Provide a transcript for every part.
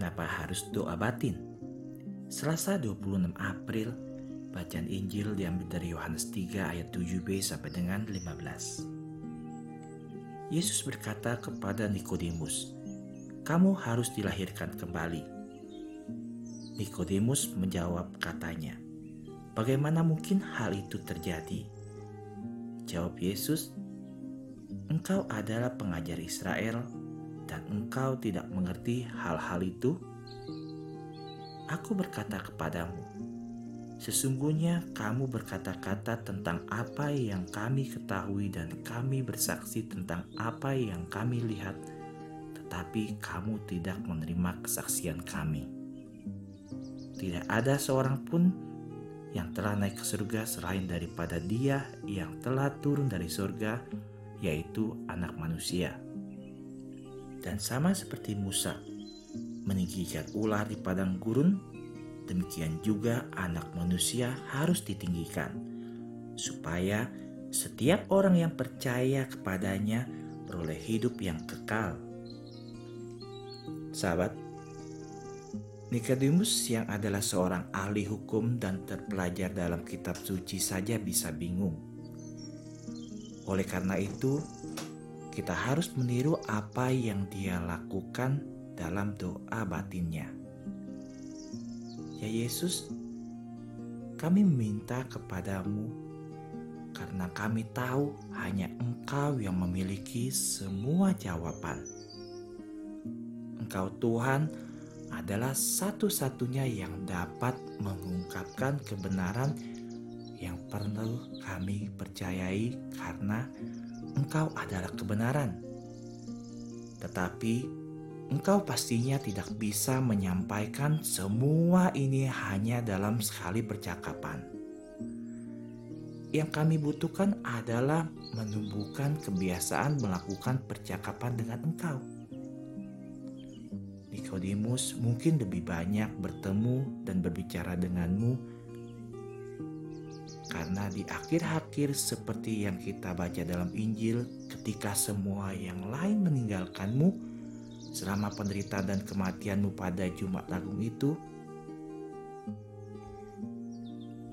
kenapa harus doa batin? Selasa 26 April, bacaan Injil diambil dari Yohanes 3 ayat 7b sampai dengan 15. Yesus berkata kepada Nikodemus, "Kamu harus dilahirkan kembali." Nikodemus menjawab katanya, "Bagaimana mungkin hal itu terjadi?" Jawab Yesus, "Engkau adalah pengajar Israel dan engkau tidak mengerti hal-hal itu? Aku berkata kepadamu, sesungguhnya kamu berkata-kata tentang apa yang kami ketahui dan kami bersaksi tentang apa yang kami lihat, tetapi kamu tidak menerima kesaksian kami. Tidak ada seorang pun yang telah naik ke surga selain daripada dia yang telah turun dari surga, yaitu anak manusia dan sama seperti Musa meninggikan ular di padang gurun, demikian juga anak manusia harus ditinggikan, supaya setiap orang yang percaya kepadanya beroleh hidup yang kekal. Sahabat, Nikodemus yang adalah seorang ahli hukum dan terpelajar dalam kitab suci saja bisa bingung. Oleh karena itu, kita harus meniru apa yang dia lakukan dalam doa batinnya. Ya Yesus, kami meminta kepadamu karena kami tahu hanya Engkau yang memiliki semua jawaban. Engkau Tuhan adalah satu-satunya yang dapat mengungkapkan kebenaran yang perlu kami percayai karena engkau adalah kebenaran. Tetapi engkau pastinya tidak bisa menyampaikan semua ini hanya dalam sekali percakapan. Yang kami butuhkan adalah menumbuhkan kebiasaan melakukan percakapan dengan engkau. Nikodemus mungkin lebih banyak bertemu dan berbicara denganmu karena di akhir-akhir seperti yang kita baca dalam Injil, ketika semua yang lain meninggalkanmu selama penderitaan dan kematianmu pada Jumat Agung itu,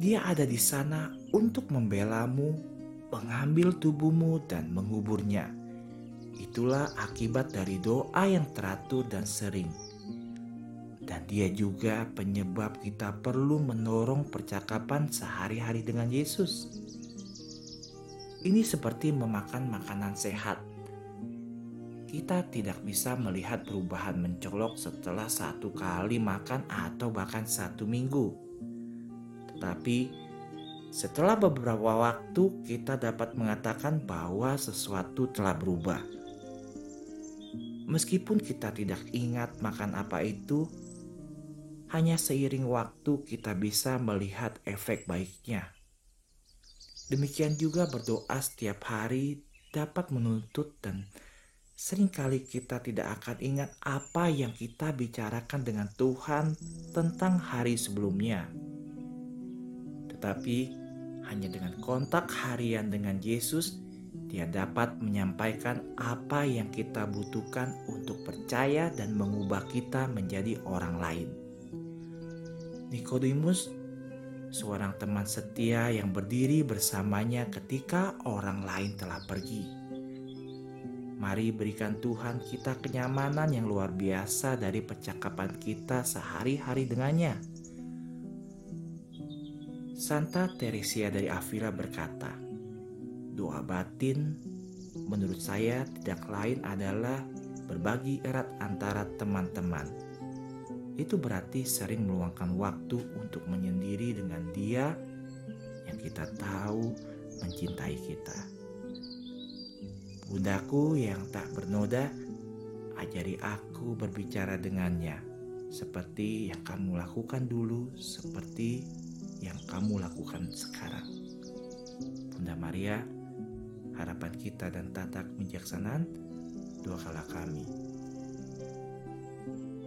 dia ada di sana untuk membelamu, mengambil tubuhmu dan menguburnya. Itulah akibat dari doa yang teratur dan sering dan dia juga penyebab kita perlu mendorong percakapan sehari-hari dengan Yesus. Ini seperti memakan makanan sehat. Kita tidak bisa melihat perubahan mencolok setelah satu kali makan atau bahkan satu minggu. Tetapi setelah beberapa waktu kita dapat mengatakan bahwa sesuatu telah berubah. Meskipun kita tidak ingat makan apa itu, hanya seiring waktu kita bisa melihat efek baiknya. Demikian juga berdoa setiap hari dapat menuntut dan sering kali kita tidak akan ingat apa yang kita bicarakan dengan Tuhan tentang hari sebelumnya. Tetapi hanya dengan kontak harian dengan Yesus, dia dapat menyampaikan apa yang kita butuhkan untuk percaya dan mengubah kita menjadi orang lain. Nikodemus, seorang teman setia yang berdiri bersamanya ketika orang lain telah pergi. Mari berikan Tuhan kita kenyamanan yang luar biasa dari percakapan kita sehari-hari dengannya. Santa Teresia dari Avila berkata, doa batin menurut saya tidak lain adalah berbagi erat antara teman-teman itu berarti sering meluangkan waktu untuk menyendiri dengan Dia yang kita tahu mencintai kita. Bundaku yang tak bernoda, ajari aku berbicara dengannya seperti yang kamu lakukan dulu, seperti yang kamu lakukan sekarang. Bunda Maria, harapan kita dan tatak kebijaksanaan, doakanlah kami